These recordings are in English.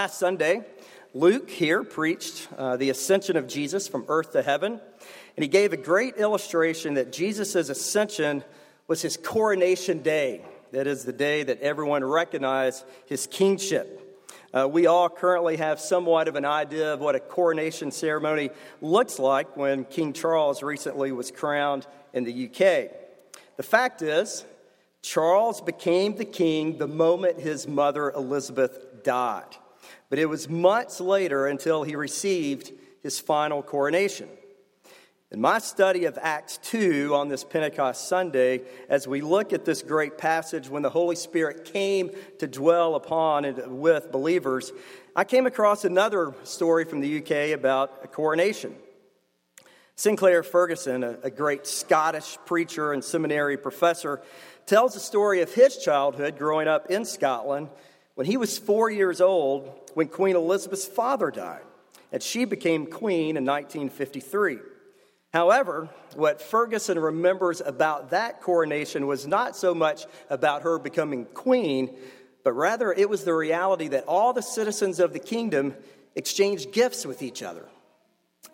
Last Sunday, Luke here preached uh, the ascension of Jesus from earth to heaven, and he gave a great illustration that Jesus' ascension was his coronation day. That is the day that everyone recognized his kingship. Uh, we all currently have somewhat of an idea of what a coronation ceremony looks like when King Charles recently was crowned in the UK. The fact is, Charles became the king the moment his mother Elizabeth died but it was months later until he received his final coronation. In my study of Acts 2 on this Pentecost Sunday, as we look at this great passage when the Holy Spirit came to dwell upon and with believers, I came across another story from the UK about a coronation. Sinclair Ferguson, a, great Scottish preacher and seminary professor, tells the story of his childhood growing up in Scotland when he was four years old when Queen Elizabeth's father died, and she became queen in 1953. However, what Ferguson remembers about that coronation was not so much about her becoming queen, but rather it was the reality that all the citizens of the kingdom exchanged gifts with each other.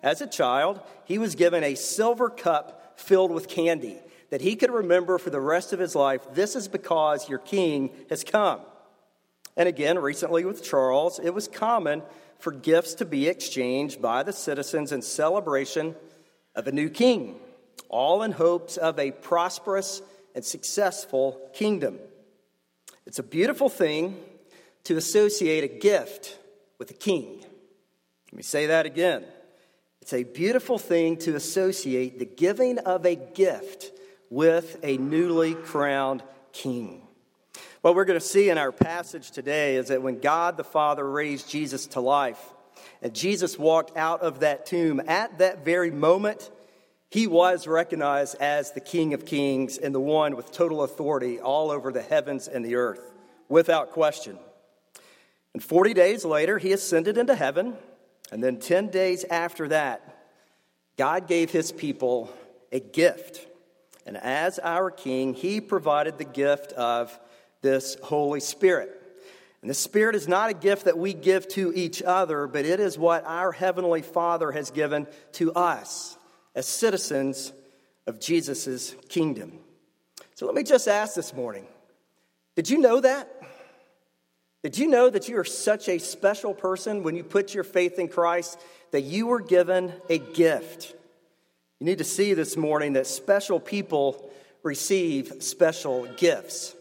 As a child, he was given a silver cup filled with candy that he could remember for the rest of his life. This is because your king has come. And again, recently with Charles, it was common for gifts to be exchanged by the citizens in celebration of a new king, all in hopes of a prosperous and successful kingdom. It's a beautiful thing to associate a gift with a king. Let me say that again. It's a beautiful thing to associate the giving of a gift with a newly crowned king. What we're going to see in our passage today is that when God the Father raised Jesus to life, and Jesus walked out of that tomb, at that very moment, he was recognized as the King of Kings and the one with total authority all over the heavens and the earth, without question. And 40 days later, he ascended into heaven. And then 10 days after that, God gave his people a gift. And as our king, he provided the gift of this Holy Spirit. And the Spirit is not a gift that we give to each other, but it is what our Heavenly Father has given to us as citizens of Jesus' kingdom. So let me just ask this morning Did you know that? Did you know that you are such a special person when you put your faith in Christ that you were given a gift? You need to see this morning that special people receive special gifts.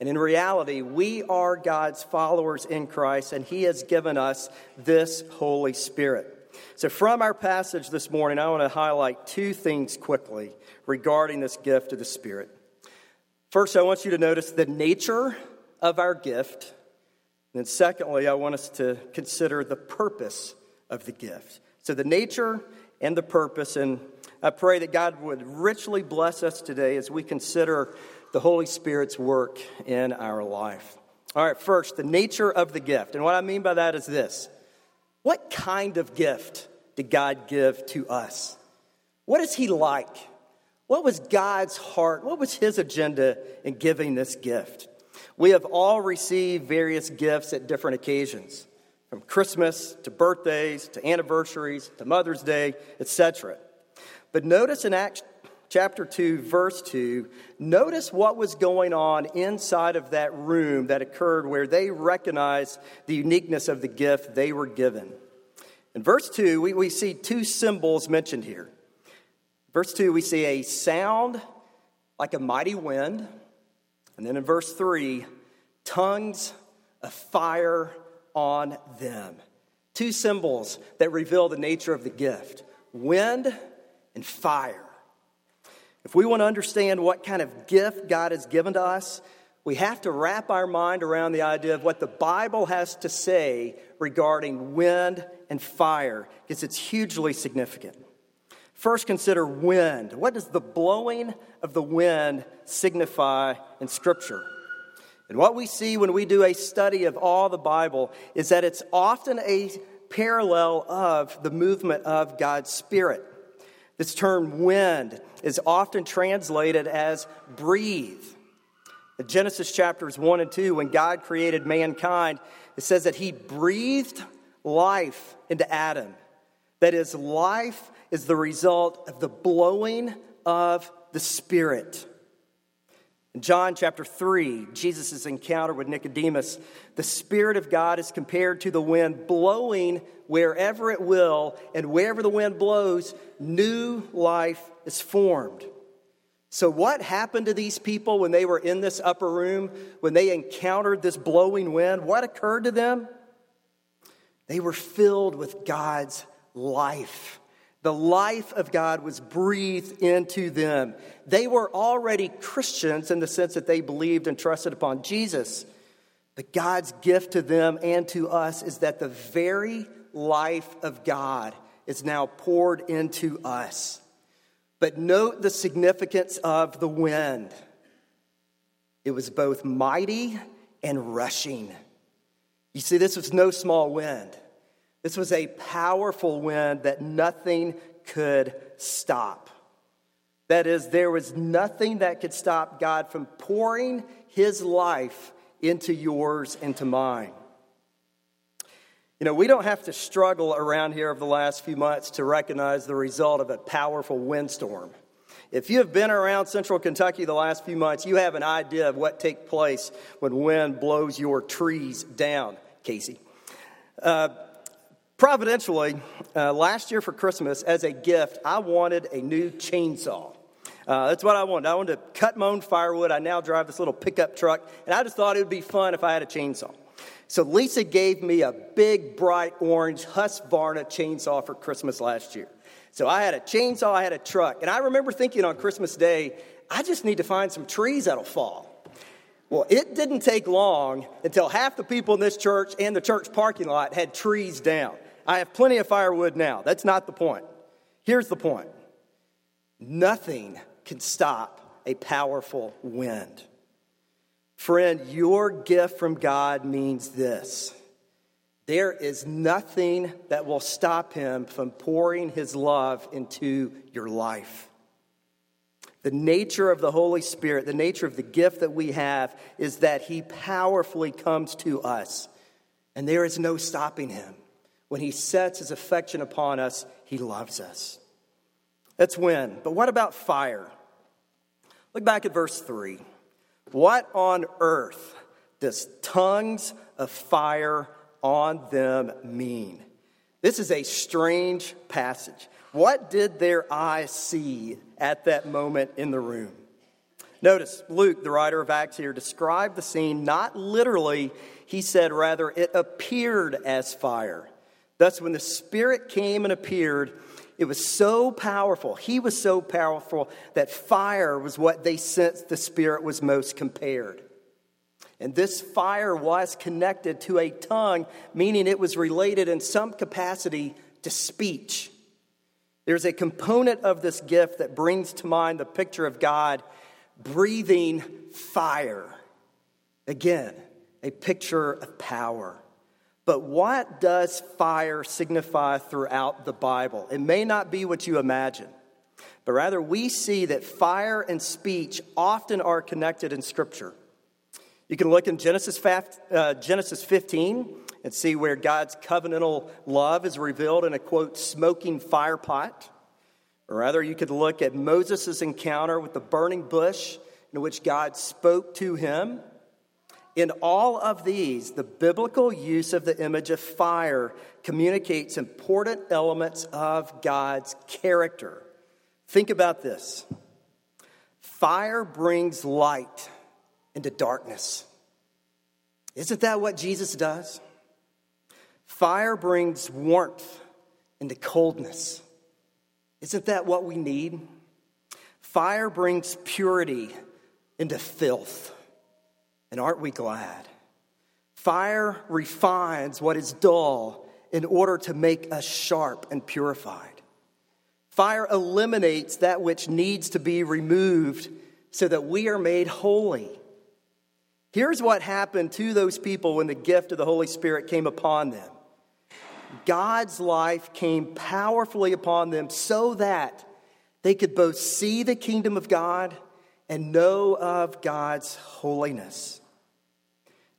And in reality, we are God's followers in Christ, and He has given us this Holy Spirit. So, from our passage this morning, I want to highlight two things quickly regarding this gift of the Spirit. First, I want you to notice the nature of our gift. And then, secondly, I want us to consider the purpose of the gift. So, the nature and the purpose. And I pray that God would richly bless us today as we consider the Holy Spirit's work in our life. All right, first, the nature of the gift. And what I mean by that is this What kind of gift did God give to us? What is He like? What was God's heart? What was His agenda in giving this gift? We have all received various gifts at different occasions, from Christmas to birthdays to anniversaries to Mother's Day, etc. But notice in Acts chapter 2, verse 2, notice what was going on inside of that room that occurred where they recognized the uniqueness of the gift they were given. In verse 2, we, we see two symbols mentioned here. Verse 2, we see a sound like a mighty wind. And then in verse 3, tongues of fire on them. Two symbols that reveal the nature of the gift wind and fire. If we want to understand what kind of gift God has given to us, we have to wrap our mind around the idea of what the Bible has to say regarding wind and fire, because it's hugely significant. First, consider wind. What does the blowing of the wind signify in Scripture? And what we see when we do a study of all the Bible is that it's often a parallel of the movement of God's Spirit. This term wind is often translated as breathe. In Genesis chapters 1 and 2, when God created mankind, it says that he breathed life into Adam. That is, life is the result of the blowing of the Spirit. In John chapter 3, Jesus' encounter with Nicodemus, the Spirit of God is compared to the wind blowing wherever it will, and wherever the wind blows, new life is formed. So, what happened to these people when they were in this upper room, when they encountered this blowing wind? What occurred to them? They were filled with God's life. The life of God was breathed into them. They were already Christians in the sense that they believed and trusted upon Jesus. But God's gift to them and to us is that the very life of God is now poured into us. But note the significance of the wind. It was both mighty and rushing. You see, this was no small wind. This was a powerful wind that nothing could stop. That is, there was nothing that could stop God from pouring his life into yours and to mine. You know, we don't have to struggle around here over the last few months to recognize the result of a powerful windstorm. If you have been around central Kentucky the last few months, you have an idea of what takes place when wind blows your trees down, Casey. Uh, providentially, uh, last year for Christmas, as a gift, I wanted a new chainsaw. Uh, that's what I wanted. I wanted to cut my own firewood. I now drive this little pickup truck, and I just thought it would be fun if I had a chainsaw. So Lisa gave me a big, bright orange Husqvarna chainsaw for Christmas last year. So I had a chainsaw, I had a truck. And I remember thinking on Christmas Day, I just need to find some trees that'll fall. Well, it didn't take long until half the people in this church and the church parking lot had trees down. I have plenty of firewood now. That's not the point. Here's the point nothing can stop a powerful wind. Friend, your gift from God means this there is nothing that will stop him from pouring his love into your life. The nature of the Holy Spirit, the nature of the gift that we have, is that he powerfully comes to us, and there is no stopping him. When he sets his affection upon us, he loves us. That's when. But what about fire? Look back at verse 3. What on earth does tongues of fire on them mean? This is a strange passage. What did their eyes see at that moment in the room? Notice Luke, the writer of Acts here, described the scene not literally, he said rather, it appeared as fire. Thus, when the Spirit came and appeared, it was so powerful. He was so powerful that fire was what they sensed the Spirit was most compared. And this fire was connected to a tongue, meaning it was related in some capacity to speech. There's a component of this gift that brings to mind the picture of God breathing fire. Again, a picture of power. But what does fire signify throughout the Bible? It may not be what you imagine, but rather we see that fire and speech often are connected in Scripture. You can look in Genesis, uh, Genesis 15 and see where God's covenantal love is revealed in a quote, smoking fire pot. Or rather, you could look at Moses' encounter with the burning bush in which God spoke to him in all of these, the biblical use of the image of fire communicates important elements of God's character. Think about this fire brings light into darkness. Isn't that what Jesus does? Fire brings warmth into coldness. Isn't that what we need? Fire brings purity into filth. And aren't we glad? Fire refines what is dull in order to make us sharp and purified. Fire eliminates that which needs to be removed so that we are made holy. Here's what happened to those people when the gift of the Holy Spirit came upon them God's life came powerfully upon them so that they could both see the kingdom of God and know of God's holiness.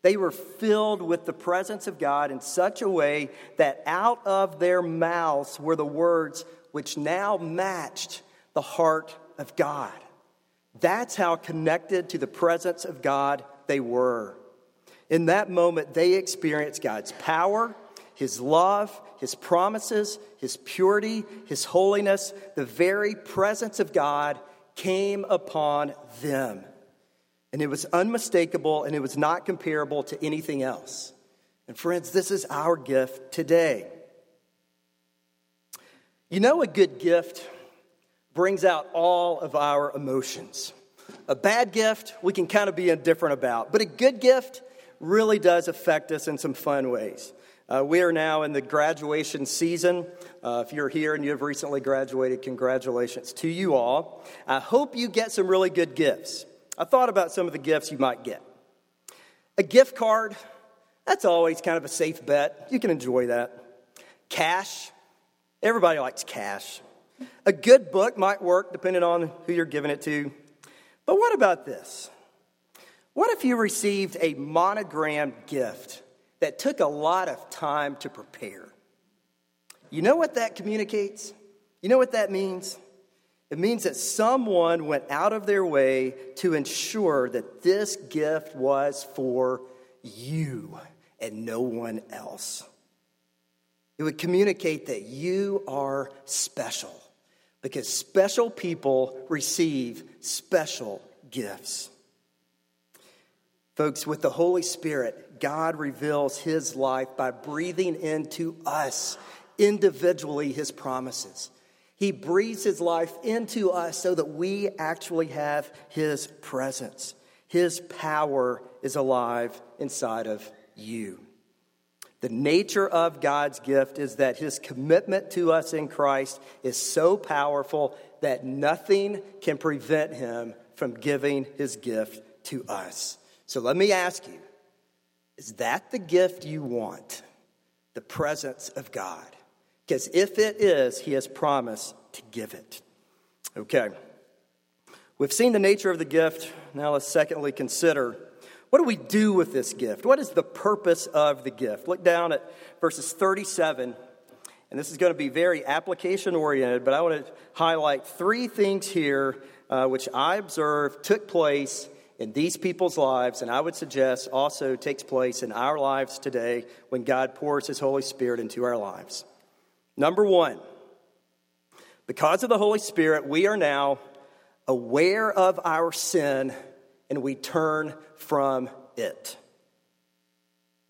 They were filled with the presence of God in such a way that out of their mouths were the words which now matched the heart of God. That's how connected to the presence of God they were. In that moment, they experienced God's power, His love, His promises, His purity, His holiness. The very presence of God came upon them. And it was unmistakable and it was not comparable to anything else. And friends, this is our gift today. You know, a good gift brings out all of our emotions. A bad gift, we can kind of be indifferent about, but a good gift really does affect us in some fun ways. Uh, we are now in the graduation season. Uh, if you're here and you have recently graduated, congratulations to you all. I hope you get some really good gifts. I thought about some of the gifts you might get. A gift card, that's always kind of a safe bet. You can enjoy that. Cash, everybody likes cash. A good book might work depending on who you're giving it to. But what about this? What if you received a monogrammed gift that took a lot of time to prepare? You know what that communicates? You know what that means? It means that someone went out of their way to ensure that this gift was for you and no one else. It would communicate that you are special because special people receive special gifts. Folks, with the Holy Spirit, God reveals His life by breathing into us individually His promises. He breathes His life into us so that we actually have His presence. His power is alive inside of you. The nature of God's gift is that his commitment to us in Christ is so powerful that nothing can prevent him from giving his gift to us. So let me ask you is that the gift you want? The presence of God? Because if it is, he has promised to give it. Okay. We've seen the nature of the gift. Now let's secondly consider what do we do with this gift? What is the purpose of the gift? Look down at verses 37, and this is going to be very application oriented, but I want to highlight three things here uh, which I observe took place in these people's lives, and I would suggest also takes place in our lives today when God pours His Holy Spirit into our lives. Number one, because of the Holy Spirit, we are now aware of our sin and we turn from it.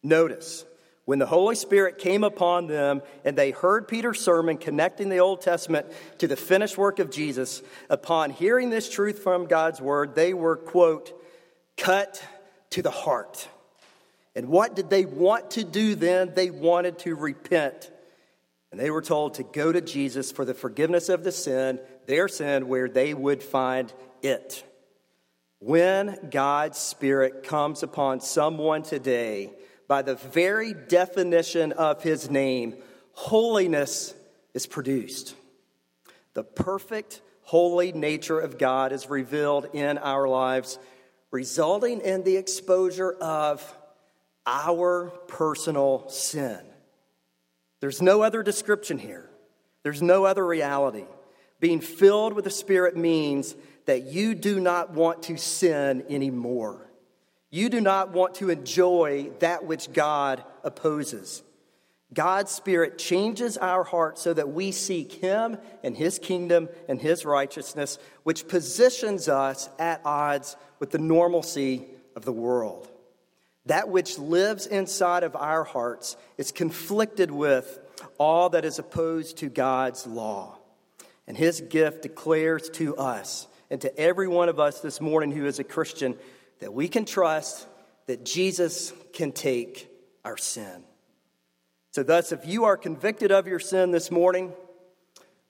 Notice, when the Holy Spirit came upon them and they heard Peter's sermon connecting the Old Testament to the finished work of Jesus, upon hearing this truth from God's word, they were, quote, cut to the heart. And what did they want to do then? They wanted to repent. And they were told to go to Jesus for the forgiveness of the sin, their sin, where they would find it. When God's Spirit comes upon someone today, by the very definition of his name, holiness is produced. The perfect, holy nature of God is revealed in our lives, resulting in the exposure of our personal sin. There's no other description here, there's no other reality. Being filled with the Spirit means that you do not want to sin anymore. You do not want to enjoy that which God opposes. God's Spirit changes our hearts so that we seek Him and His kingdom and His righteousness, which positions us at odds with the normalcy of the world. That which lives inside of our hearts is conflicted with all that is opposed to God's law. And His gift declares to us and to every one of us this morning who is a Christian that we can trust that Jesus can take our sin. So, thus, if you are convicted of your sin this morning,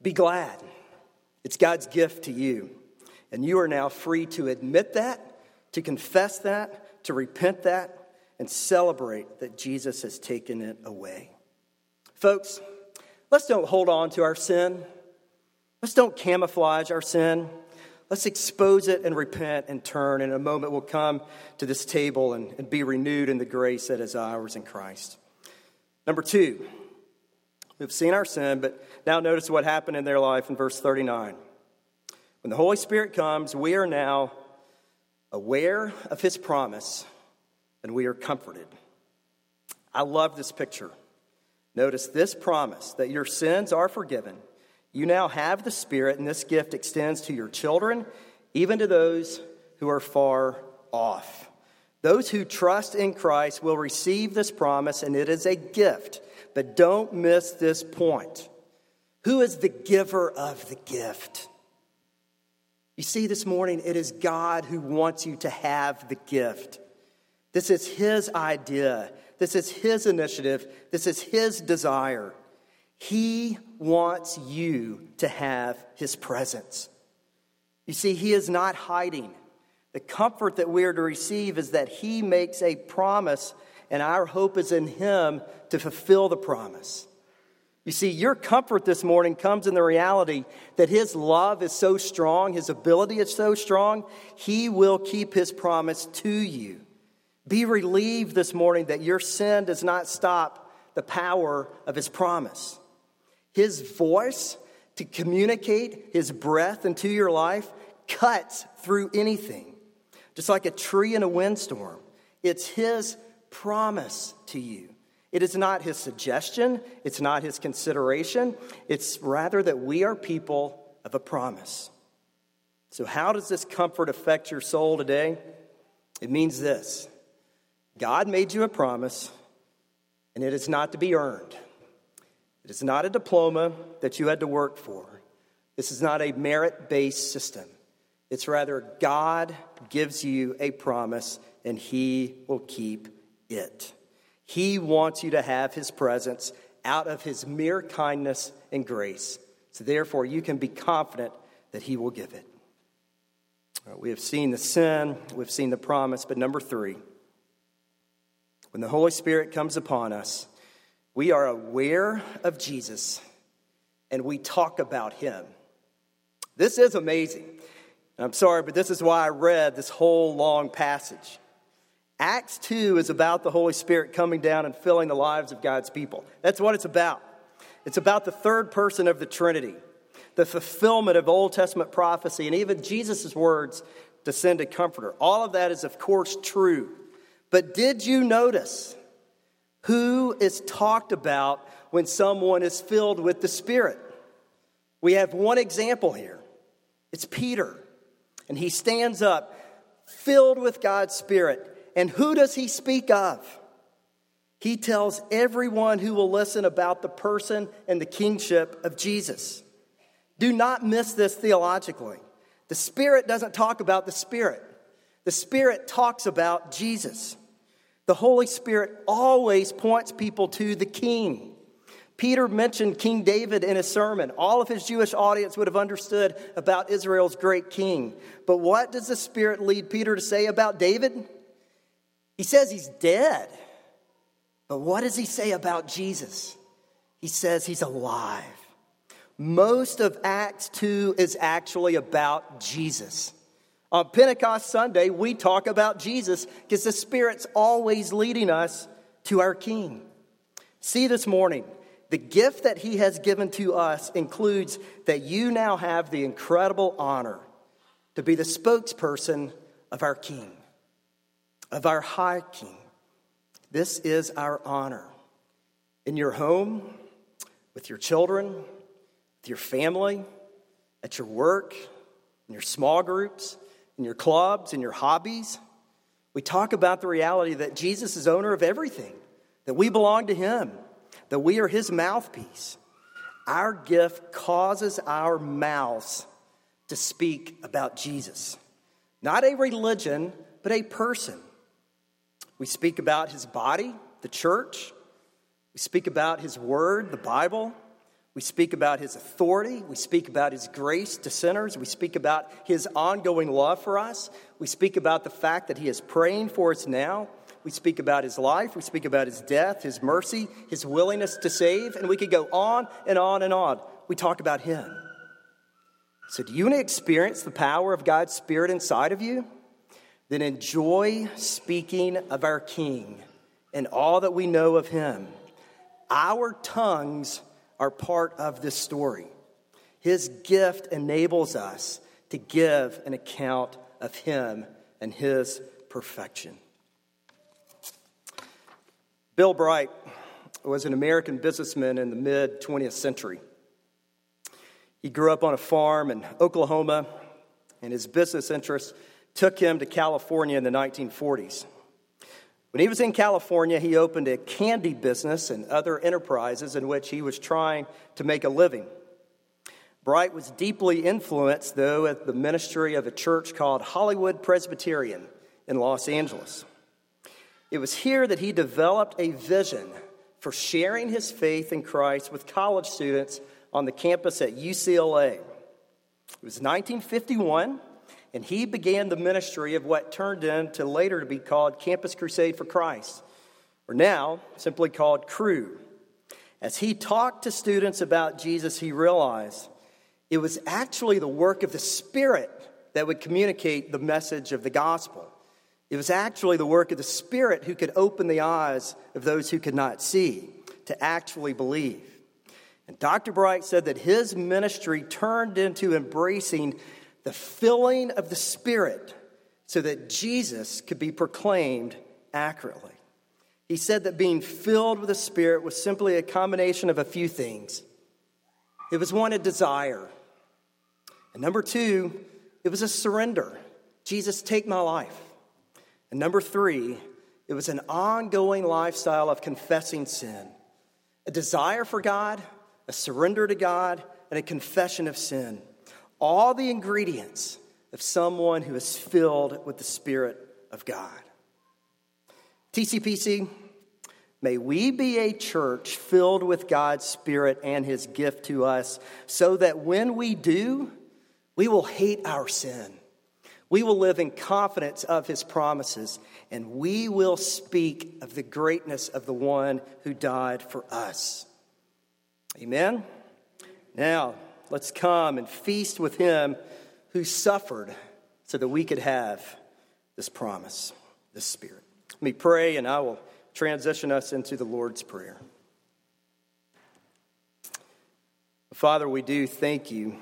be glad. It's God's gift to you. And you are now free to admit that, to confess that, to repent that, and celebrate that Jesus has taken it away. Folks, let's don't hold on to our sin. Let's don't camouflage our sin. let's expose it and repent and turn. In a moment, we'll come to this table and, and be renewed in the grace that is ours in Christ. Number two, we've seen our sin, but now notice what happened in their life in verse 39. When the Holy Spirit comes, we are now aware of his promise and we are comforted. I love this picture. Notice this promise that your sins are forgiven. You now have the Spirit, and this gift extends to your children, even to those who are far off. Those who trust in Christ will receive this promise, and it is a gift. But don't miss this point. Who is the giver of the gift? You see, this morning, it is God who wants you to have the gift. This is His idea. This is His initiative. This is His desire. He wants you to have His presence. You see, He is not hiding. The comfort that we are to receive is that He makes a promise, and our hope is in Him to fulfill the promise. You see, your comfort this morning comes in the reality that His love is so strong, His ability is so strong, He will keep His promise to you. Be relieved this morning that your sin does not stop the power of His promise. His voice to communicate His breath into your life cuts through anything, just like a tree in a windstorm. It's His promise to you. It is not His suggestion, it's not His consideration, it's rather that we are people of a promise. So, how does this comfort affect your soul today? It means this God made you a promise, and it is not to be earned. It is not a diploma that you had to work for. This is not a merit based system. It's rather God gives you a promise, and He will keep it. He wants you to have His presence out of His mere kindness and grace. So, therefore, you can be confident that He will give it. Uh, we have seen the sin, we've seen the promise, but number three, when the Holy Spirit comes upon us, we are aware of Jesus and we talk about him. This is amazing. I'm sorry, but this is why I read this whole long passage. Acts 2 is about the Holy Spirit coming down and filling the lives of God's people. That's what it's about. It's about the third person of the Trinity, the fulfillment of Old Testament prophecy, and even Jesus' words to send a comforter. All of that is, of course, true. But did you notice who is talked about when someone is filled with the Spirit? We have one example here it's Peter. And he stands up filled with God's Spirit. And who does he speak of? He tells everyone who will listen about the person and the kingship of Jesus. Do not miss this theologically. The Spirit doesn't talk about the Spirit, the Spirit talks about Jesus. The Holy Spirit always points people to the King. Peter mentioned King David in his sermon. All of his Jewish audience would have understood about Israel's great king. But what does the Spirit lead Peter to say about David? He says he's dead. But what does he say about Jesus? He says he's alive. Most of Acts 2 is actually about Jesus. On Pentecost Sunday, we talk about Jesus because the Spirit's always leading us to our King. See this morning, the gift that He has given to us includes that you now have the incredible honor to be the spokesperson of our King, of our High King. This is our honor. In your home, with your children, with your family, at your work, in your small groups, in your clubs, in your hobbies. We talk about the reality that Jesus is owner of everything, that we belong to Him, that we are His mouthpiece. Our gift causes our mouths to speak about Jesus. Not a religion, but a person. We speak about His body, the church. We speak about His word, the Bible. We speak about his authority. We speak about his grace to sinners. We speak about his ongoing love for us. We speak about the fact that he is praying for us now. We speak about his life. We speak about his death, his mercy, his willingness to save. And we could go on and on and on. We talk about him. So, do you want to experience the power of God's Spirit inside of you? Then enjoy speaking of our King and all that we know of him. Our tongues are part of this story. His gift enables us to give an account of him and his perfection. Bill Bright was an American businessman in the mid 20th century. He grew up on a farm in Oklahoma, and his business interests took him to California in the 1940s. When he was in California, he opened a candy business and other enterprises in which he was trying to make a living. Bright was deeply influenced, though, at the ministry of a church called Hollywood Presbyterian in Los Angeles. It was here that he developed a vision for sharing his faith in Christ with college students on the campus at UCLA. It was 1951, and he began the ministry of what turned into later to be called Campus Crusade for Christ, or now simply called Cru. As he talked to students about Jesus, he realized it was actually the work of the Spirit that would communicate the message of the gospel. It was actually the work of the Spirit who could open the eyes of those who could not see to actually believe. And Dr. Bright said that his ministry turned into embracing the filling of the Spirit so that Jesus could be proclaimed accurately. He said that being filled with the Spirit was simply a combination of a few things. It was one, a desire. And number two, it was a surrender. Jesus, take my life. And number three, it was an ongoing lifestyle of confessing sin, a desire for God, a surrender to God, and a confession of sin all the ingredients of someone who is filled with the Spirit of God. TCPC, may we be a church filled with God's Spirit and His gift to us so that when we do, we will hate our sin. We will live in confidence of His promises, and we will speak of the greatness of the one who died for us. Amen? Now, Let's come and feast with him who suffered so that we could have this promise, this Spirit. Let me pray, and I will transition us into the Lord's Prayer. Father, we do thank you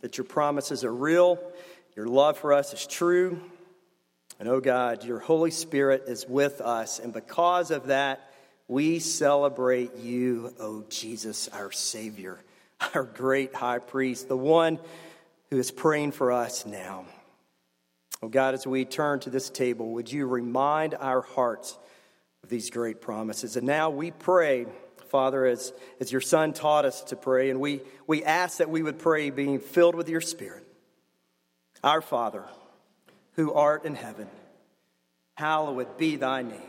that your promises are real, your love for us is true, and oh God, your Holy Spirit is with us, and because of that, we celebrate you, oh Jesus, our Savior our great high priest, the one who is praying for us now. Oh God, as we turn to this table, would you remind our hearts of these great promises? And now we pray, Father, as, as your Son taught us to pray, and we, we ask that we would pray being filled with your Spirit. Our Father, who art in heaven, hallowed be thy name.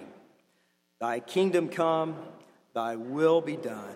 Thy kingdom come, thy will be done